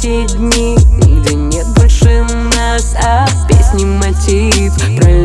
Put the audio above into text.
те дни, где нет больше нас, а в мотив. Правильно